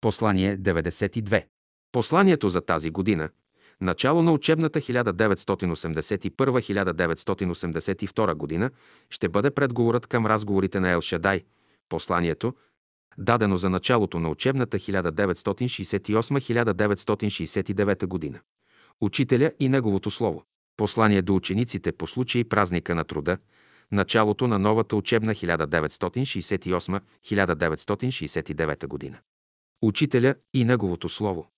Послание 92. Посланието за тази година, начало на учебната 1981-1982 година, ще бъде предговорът към разговорите на Елшадай. Посланието, дадено за началото на учебната 1968-1969 година. Учителя и неговото слово. Послание до учениците по случай празника на труда, началото на новата учебна 1968-1969 година. Учителя и неговото слово.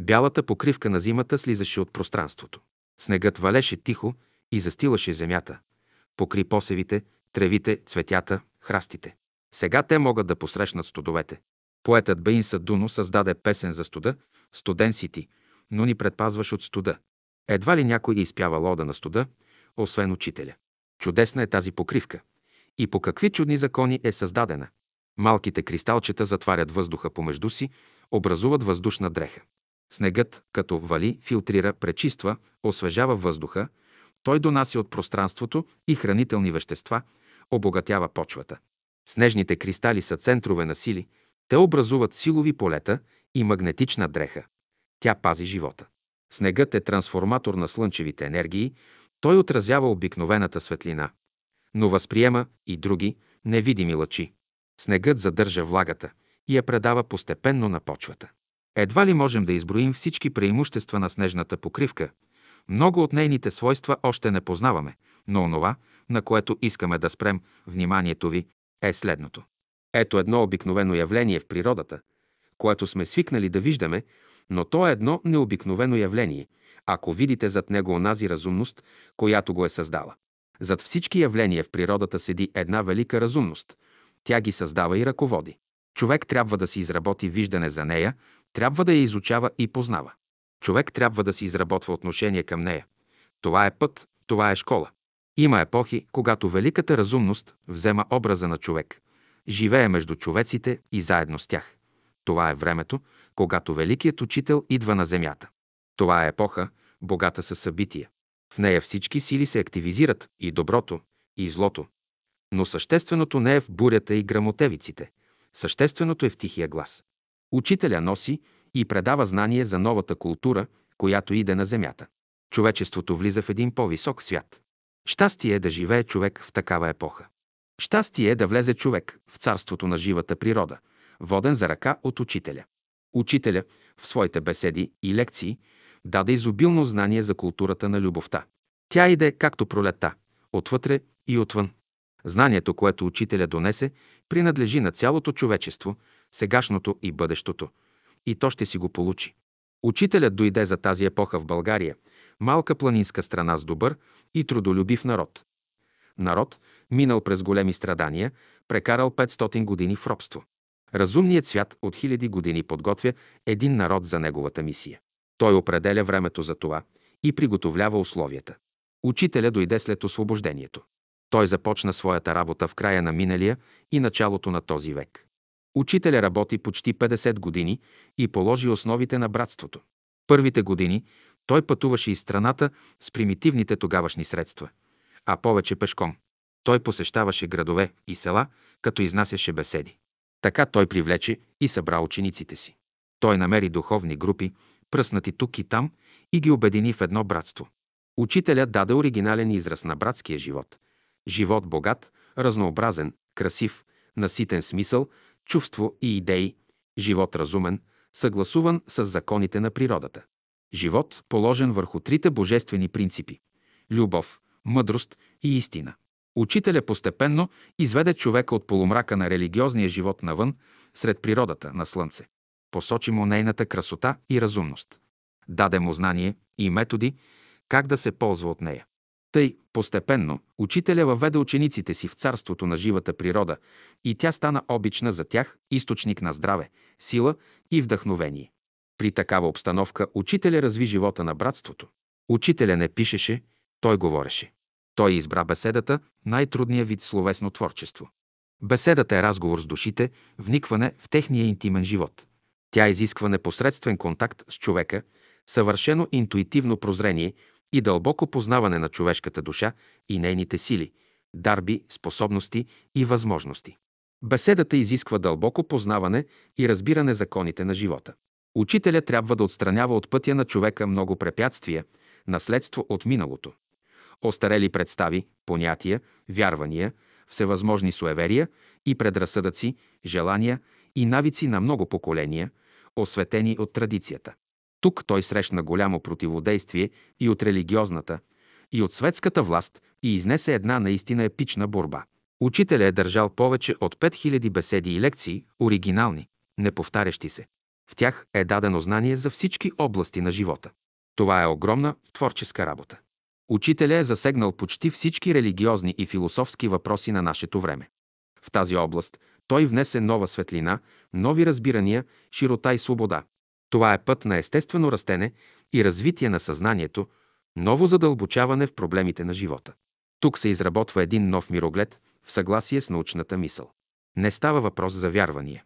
Бялата покривка на зимата слизаше от пространството. Снегът валеше тихо и застилаше земята. Покри посевите, тревите, цветята, храстите. Сега те могат да посрещнат студовете. Поетът Бейн Садуно създаде песен за студа, студен си ти, но ни предпазваш от студа. Едва ли някой изпява лода на студа, освен учителя. Чудесна е тази покривка. И по какви чудни закони е създадена. Малките кристалчета затварят въздуха помежду си, образуват въздушна дреха. Снегът, като вали, филтрира, пречиства, освежава въздуха, той донася от пространството и хранителни вещества, обогатява почвата. Снежните кристали са центрове на сили, те образуват силови полета и магнетична дреха. Тя пази живота. Снегът е трансформатор на слънчевите енергии, той отразява обикновената светлина, но възприема и други невидими лъчи. Снегът задържа влагата и я предава постепенно на почвата. Едва ли можем да изброим всички преимущества на снежната покривка. Много от нейните свойства още не познаваме, но онова, на което искаме да спрем вниманието ви, е следното. Ето едно обикновено явление в природата, което сме свикнали да виждаме, но то е едно необикновено явление, ако видите зад него онази разумност, която го е създала. Зад всички явления в природата седи една велика разумност. Тя ги създава и ръководи. Човек трябва да си изработи виждане за нея, трябва да я изучава и познава. Човек трябва да си изработва отношение към нея. Това е път, това е школа. Има епохи, когато великата разумност взема образа на човек, живее между човеците и заедно с тях. Това е времето, когато великият учител идва на земята. Това е епоха, богата със събития. В нея всички сили се активизират и доброто, и злото. Но същественото не е в бурята и грамотевиците. Същественото е в тихия глас. Учителя носи и предава знание за новата култура, която иде на земята. Човечеството влиза в един по-висок свят. Щастие е да живее човек в такава епоха. Щастие е да влезе човек в царството на живата природа, воден за ръка от учителя. Учителя в своите беседи и лекции даде изобилно знание за културата на любовта. Тя иде както пролета, отвътре и отвън. Знанието, което учителя донесе, принадлежи на цялото човечество, сегашното и бъдещото, и то ще си го получи. Учителят дойде за тази епоха в България, малка планинска страна с добър и трудолюбив народ. Народ, минал през големи страдания, прекарал 500 години в робство. Разумният свят от хиляди години подготвя един народ за неговата мисия. Той определя времето за това и приготовлява условията. Учителя дойде след освобождението. Той започна своята работа в края на миналия и началото на този век. Учителя работи почти 50 години и положи основите на братството. Първите години той пътуваше из страната с примитивните тогавашни средства, а повече пешком. Той посещаваше градове и села, като изнасяше беседи. Така той привлече и събра учениците си. Той намери духовни групи, пръснати тук и там, и ги обедини в едно братство. Учителят даде оригинален израз на братския живот. Живот богат, разнообразен, красив, наситен смисъл, чувство и идеи, живот разумен, съгласуван с законите на природата. Живот, положен върху трите божествени принципи – любов, мъдрост и истина. Учителя постепенно изведе човека от полумрака на религиозния живот навън, сред природата на Слънце. Посочи му нейната красота и разумност. Даде му знание и методи как да се ползва от нея. Тъй, постепенно, учителя въведе учениците си в царството на живата природа и тя стана обична за тях, източник на здраве, сила и вдъхновение. При такава обстановка учителя разви живота на братството. Учителя не пишеше, той говореше. Той избра беседата, най-трудния вид словесно творчество. Беседата е разговор с душите, вникване в техния интимен живот. Тя изисква непосредствен контакт с човека, съвършено интуитивно прозрение и дълбоко познаване на човешката душа и нейните сили, дарби, способности и възможности. Беседата изисква дълбоко познаване и разбиране законите на живота. Учителя трябва да отстранява от пътя на човека много препятствия, наследство от миналото. Остарели представи, понятия, вярвания, всевъзможни суеверия и предразсъдъци, желания и навици на много поколения, осветени от традицията. Тук той срещна голямо противодействие и от религиозната, и от светската власт и изнесе една наистина епична борба. Учителя е държал повече от 5000 беседи и лекции, оригинални, неповтарящи се. В тях е дадено знание за всички области на живота. Това е огромна творческа работа. Учителя е засегнал почти всички религиозни и философски въпроси на нашето време. В тази област той внесе нова светлина, нови разбирания, широта и свобода. Това е път на естествено растене и развитие на съзнанието, ново задълбочаване в проблемите на живота. Тук се изработва един нов мироглед в съгласие с научната мисъл. Не става въпрос за вярвание.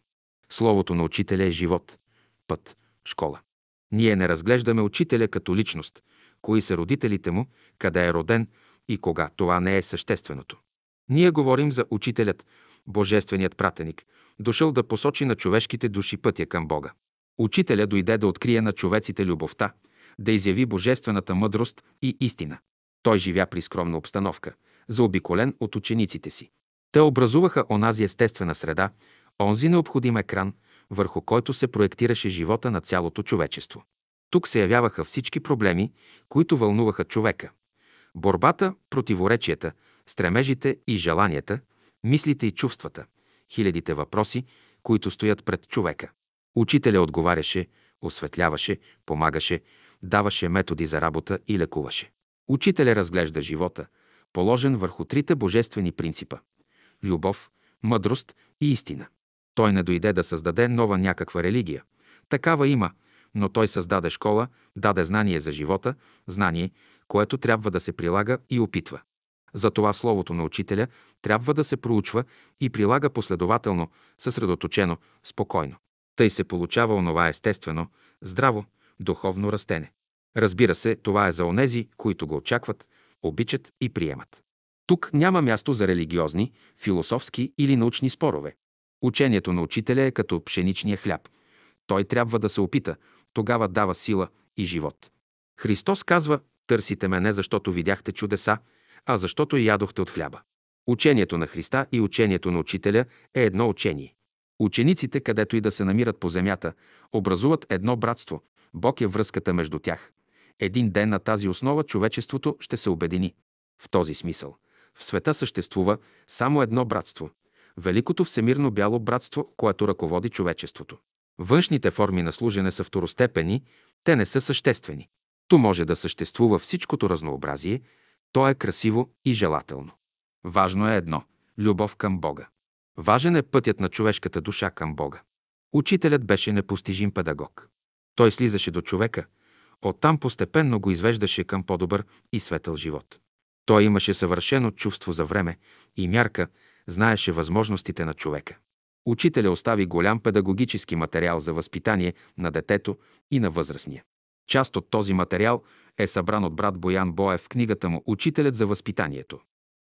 Словото на учителя е живот, път, школа. Ние не разглеждаме учителя като личност, кои са родителите му, къде е роден и кога. Това не е същественото. Ние говорим за учителят, божественият пратеник, дошъл да посочи на човешките души пътя към Бога. Учителя дойде да открие на човеците любовта, да изяви божествената мъдрост и истина. Той живя при скромна обстановка, заобиколен от учениците си. Те образуваха онази естествена среда, онзи необходим екран, върху който се проектираше живота на цялото човечество. Тук се явяваха всички проблеми, които вълнуваха човека. Борбата, противоречията, стремежите и желанията, мислите и чувствата, хилядите въпроси, които стоят пред човека. Учителя отговаряше, осветляваше, помагаше, даваше методи за работа и лекуваше. Учителя разглежда живота, положен върху трите божествени принципа – любов, мъдрост и истина. Той не дойде да създаде нова някаква религия. Такава има, но той създаде школа, даде знание за живота, знание, което трябва да се прилага и опитва. Затова словото на учителя трябва да се проучва и прилага последователно, съсредоточено, спокойно. Тъй се получава онова естествено, здраво, духовно растене. Разбира се, това е за онези, които го очакват, обичат и приемат. Тук няма място за религиозни, философски или научни спорове. Учението на учителя е като пшеничния хляб. Той трябва да се опита, тогава дава сила и живот. Христос казва, търсите ме не защото видяхте чудеса, а защото ядохте от хляба. Учението на Христа и учението на учителя е едно учение. Учениците, където и да се намират по земята, образуват едно братство. Бог е връзката между тях. Един ден на тази основа човечеството ще се обедини. В този смисъл, в света съществува само едно братство – Великото Всемирно Бяло братство, което ръководи човечеството. Външните форми на служене са второстепени, те не са съществени. То може да съществува всичкото разнообразие, то е красиво и желателно. Важно е едно – любов към Бога. Важен е пътят на човешката душа към Бога. Учителят беше непостижим педагог. Той слизаше до човека, оттам постепенно го извеждаше към по-добър и светъл живот. Той имаше съвършено чувство за време и мярка, знаеше възможностите на човека. Учителя остави голям педагогически материал за възпитание на детето и на възрастния. Част от този материал е събран от брат Боян Боев в книгата му «Учителят за възпитанието».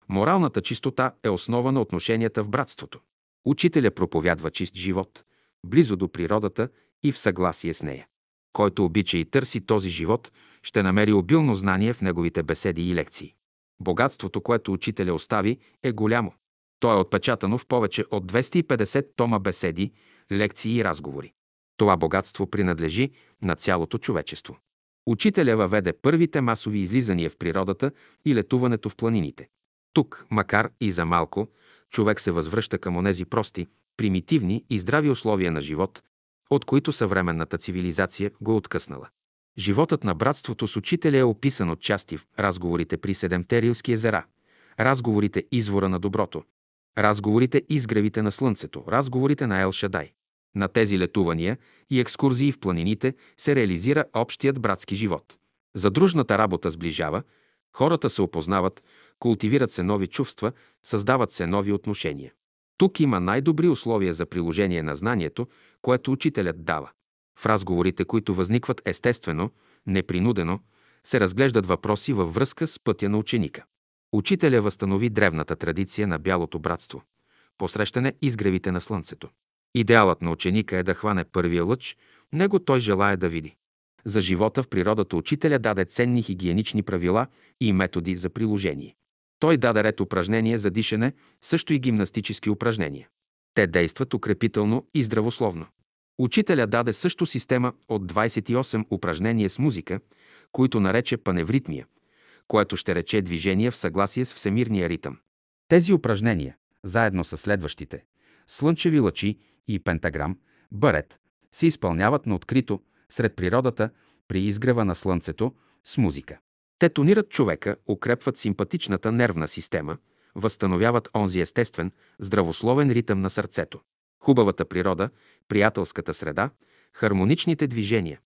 Моралната чистота е основа на отношенията в братството. Учителя проповядва чист живот, близо до природата и в съгласие с нея. Който обича и търси този живот, ще намери обилно знание в неговите беседи и лекции. Богатството, което учителя остави, е голямо. То е отпечатано в повече от 250 тома беседи, лекции и разговори. Това богатство принадлежи на цялото човечество. Учителя въведе първите масови излизания в природата и летуването в планините. Тук, макар и за малко, човек се възвръща към онези прости, примитивни и здрави условия на живот, от които съвременната цивилизация го откъснала. Животът на братството с учителя е описан от части в разговорите при Седемте Рилски езера, разговорите извора на доброто, разговорите изгревите на слънцето, разговорите на Ел Шадай. На тези летувания и екскурзии в планините се реализира общият братски живот. Задружната работа сближава, хората се опознават, култивират се нови чувства, създават се нови отношения. Тук има най-добри условия за приложение на знанието, което учителят дава. В разговорите, които възникват естествено, непринудено, се разглеждат въпроси във връзка с пътя на ученика. Учителя възстанови древната традиция на бялото братство. посрещане изгревите на слънцето. Идеалът на ученика е да хване първия лъч, него той желая да види. За живота в природата учителя даде ценни хигиенични правила и методи за приложение. Той даде ред упражнения за дишане, също и гимнастически упражнения. Те действат укрепително и здравословно. Учителя даде също система от 28 упражнения с музика, които нарече паневритмия, което ще рече движение в съгласие с всемирния ритъм. Тези упражнения, заедно с следващите – слънчеви лъчи и пентаграм, барет, се изпълняват на открито, сред природата, при изгрева на слънцето, с музика. Те тонират човека, укрепват симпатичната нервна система, възстановяват онзи естествен, здравословен ритъм на сърцето. Хубавата природа, приятелската среда, хармоничните движения,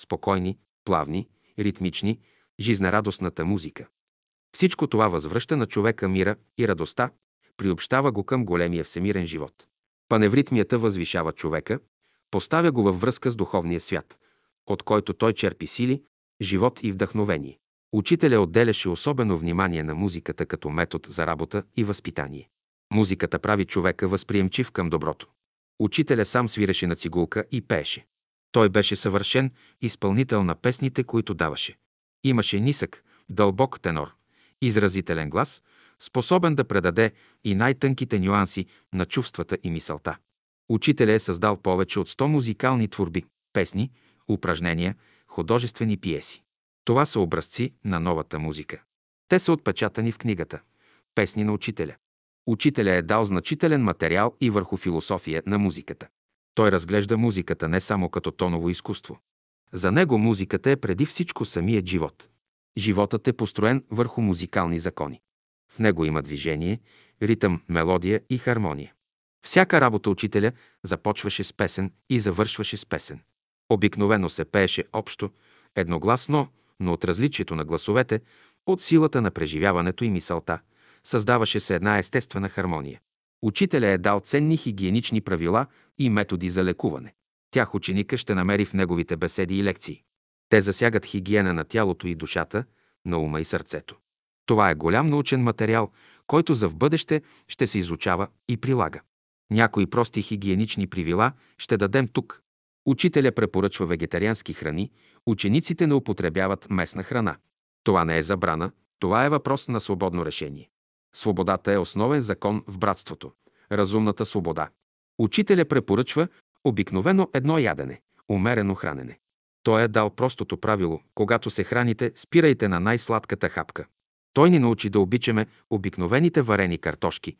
спокойни, плавни, ритмични, жизнерадостната музика. Всичко това възвръща на човека мира и радостта, приобщава го към големия всемирен живот. Паневритмията възвишава човека, поставя го във връзка с духовния свят, от който той черпи сили, живот и вдъхновение. Учителя отделяше особено внимание на музиката като метод за работа и възпитание. Музиката прави човека възприемчив към доброто. Учителя сам свиреше на цигулка и пееше. Той беше съвършен изпълнител на песните, които даваше. Имаше нисък, дълбок тенор, изразителен глас, способен да предаде и най-тънките нюанси на чувствата и мисълта. Учителя е създал повече от 100 музикални творби, песни, упражнения, художествени пиеси. Това са образци на новата музика. Те са отпечатани в книгата «Песни на учителя». Учителя е дал значителен материал и върху философия на музиката. Той разглежда музиката не само като тоново изкуство. За него музиката е преди всичко самият живот. Животът е построен върху музикални закони. В него има движение, ритъм, мелодия и хармония. Всяка работа учителя започваше с песен и завършваше с песен. Обикновено се пееше общо, едногласно, но от различието на гласовете, от силата на преживяването и мисълта, създаваше се една естествена хармония. Учителя е дал ценни хигиенични правила и методи за лекуване. Тях ученика ще намери в неговите беседи и лекции. Те засягат хигиена на тялото и душата, на ума и сърцето. Това е голям научен материал, който за в бъдеще ще се изучава и прилага. Някои прости хигиенични правила ще дадем тук. Учителя препоръчва вегетариански храни, учениците не употребяват местна храна. Това не е забрана, това е въпрос на свободно решение. Свободата е основен закон в братството. Разумната свобода. Учителя препоръчва обикновено едно ядене, умерено хранене. Той е дал простото правило, когато се храните, спирайте на най-сладката хапка. Той ни научи да обичаме обикновените варени картошки,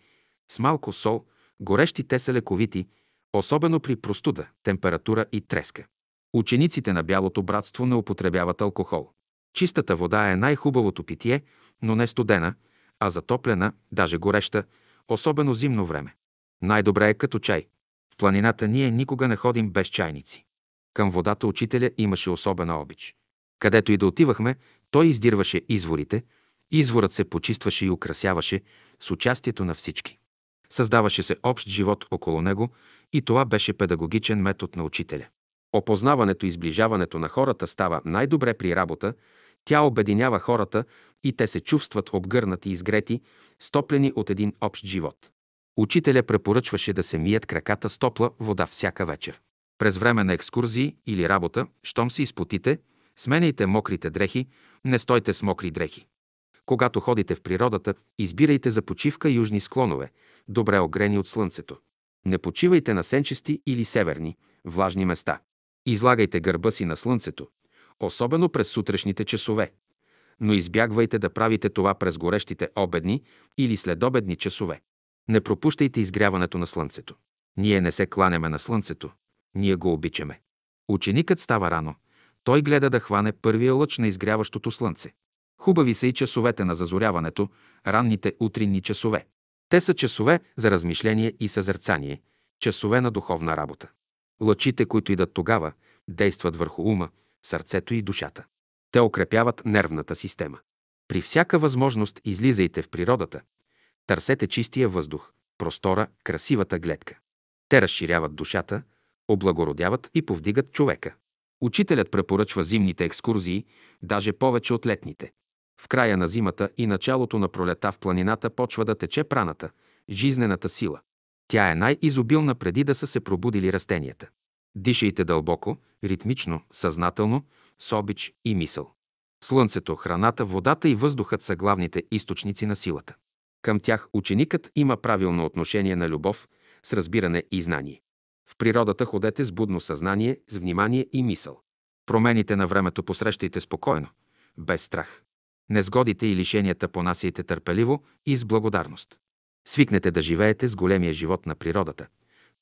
с малко сол, горещи те са лековити, особено при простуда, температура и треска. Учениците на Бялото братство не употребяват алкохол. Чистата вода е най-хубавото питие, но не студена, а затоплена, даже гореща, особено зимно време. Най-добре е като чай. В планината ние никога не ходим без чайници. Към водата учителя имаше особена обич. Където и да отивахме, той издирваше изворите, изворът се почистваше и украсяваше с участието на всички. Създаваше се общ живот около него и това беше педагогичен метод на учителя. Опознаването и сближаването на хората става най-добре при работа, тя обединява хората и те се чувстват обгърнати и изгрети, стоплени от един общ живот. Учителя препоръчваше да се мият краката с топла вода всяка вечер. През време на екскурзии или работа, щом се изпотите, сменяйте мокрите дрехи, не стойте с мокри дрехи. Когато ходите в природата, избирайте за почивка южни склонове, добре огрени от слънцето. Не почивайте на сенчести или северни, влажни места. Излагайте гърба си на слънцето, особено през сутрешните часове. Но избягвайте да правите това през горещите обедни или следобедни часове. Не пропущайте изгряването на слънцето. Ние не се кланяме на слънцето, ние го обичаме. Ученикът става рано. Той гледа да хване първия лъч на изгряващото слънце. Хубави са и часовете на зазоряването, ранните утринни часове. Те са часове за размишление и съзерцание, часове на духовна работа. Лъчите, които идат тогава, действат върху ума, сърцето и душата. Те укрепяват нервната система. При всяка възможност излизайте в природата. Търсете чистия въздух, простора, красивата гледка. Те разширяват душата, облагородяват и повдигат човека. Учителят препоръчва зимните екскурзии, даже повече от летните. В края на зимата и началото на пролета в планината почва да тече праната, жизнената сила. Тя е най-изобилна преди да са се пробудили растенията. Дишайте дълбоко, ритмично, съзнателно, с обич и мисъл. Слънцето, храната, водата и въздухът са главните източници на силата. Към тях ученикът има правилно отношение на любов, с разбиране и знание. В природата ходете с будно съзнание, с внимание и мисъл. Промените на времето посрещайте спокойно, без страх. Незгодите и лишенията понасяйте търпеливо и с благодарност. Свикнете да живеете с големия живот на природата.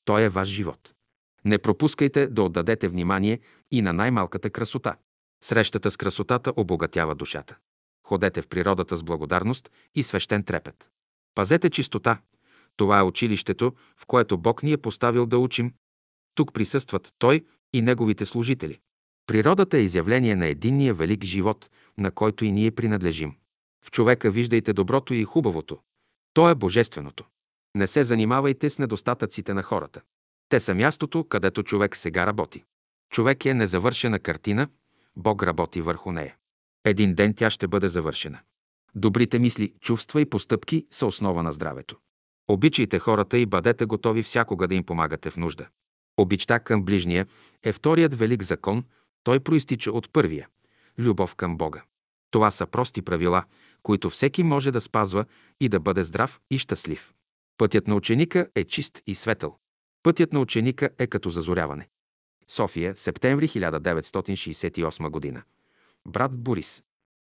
Той е ваш живот. Не пропускайте да отдадете внимание и на най-малката красота. Срещата с красотата обогатява душата. Ходете в природата с благодарност и свещен трепет. Пазете чистота. Това е училището, в което Бог ни е поставил да учим. Тук присъстват Той и Неговите служители. Природата е изявление на единния велик живот, на който и ние принадлежим. В човека виждайте доброто и хубавото. То е божественото. Не се занимавайте с недостатъците на хората. Те са мястото, където човек сега работи. Човек е незавършена картина, Бог работи върху нея. Един ден тя ще бъде завършена. Добрите мисли, чувства и постъпки са основа на здравето. Обичайте хората и бъдете готови всякога да им помагате в нужда. Обичта към ближния е вторият велик закон, той проистича от първия – любов към Бога. Това са прости правила, които всеки може да спазва и да бъде здрав и щастлив. Пътят на ученика е чист и светъл. Пътят на ученика е като зазоряване. София, септември 1968 година. Брат Борис.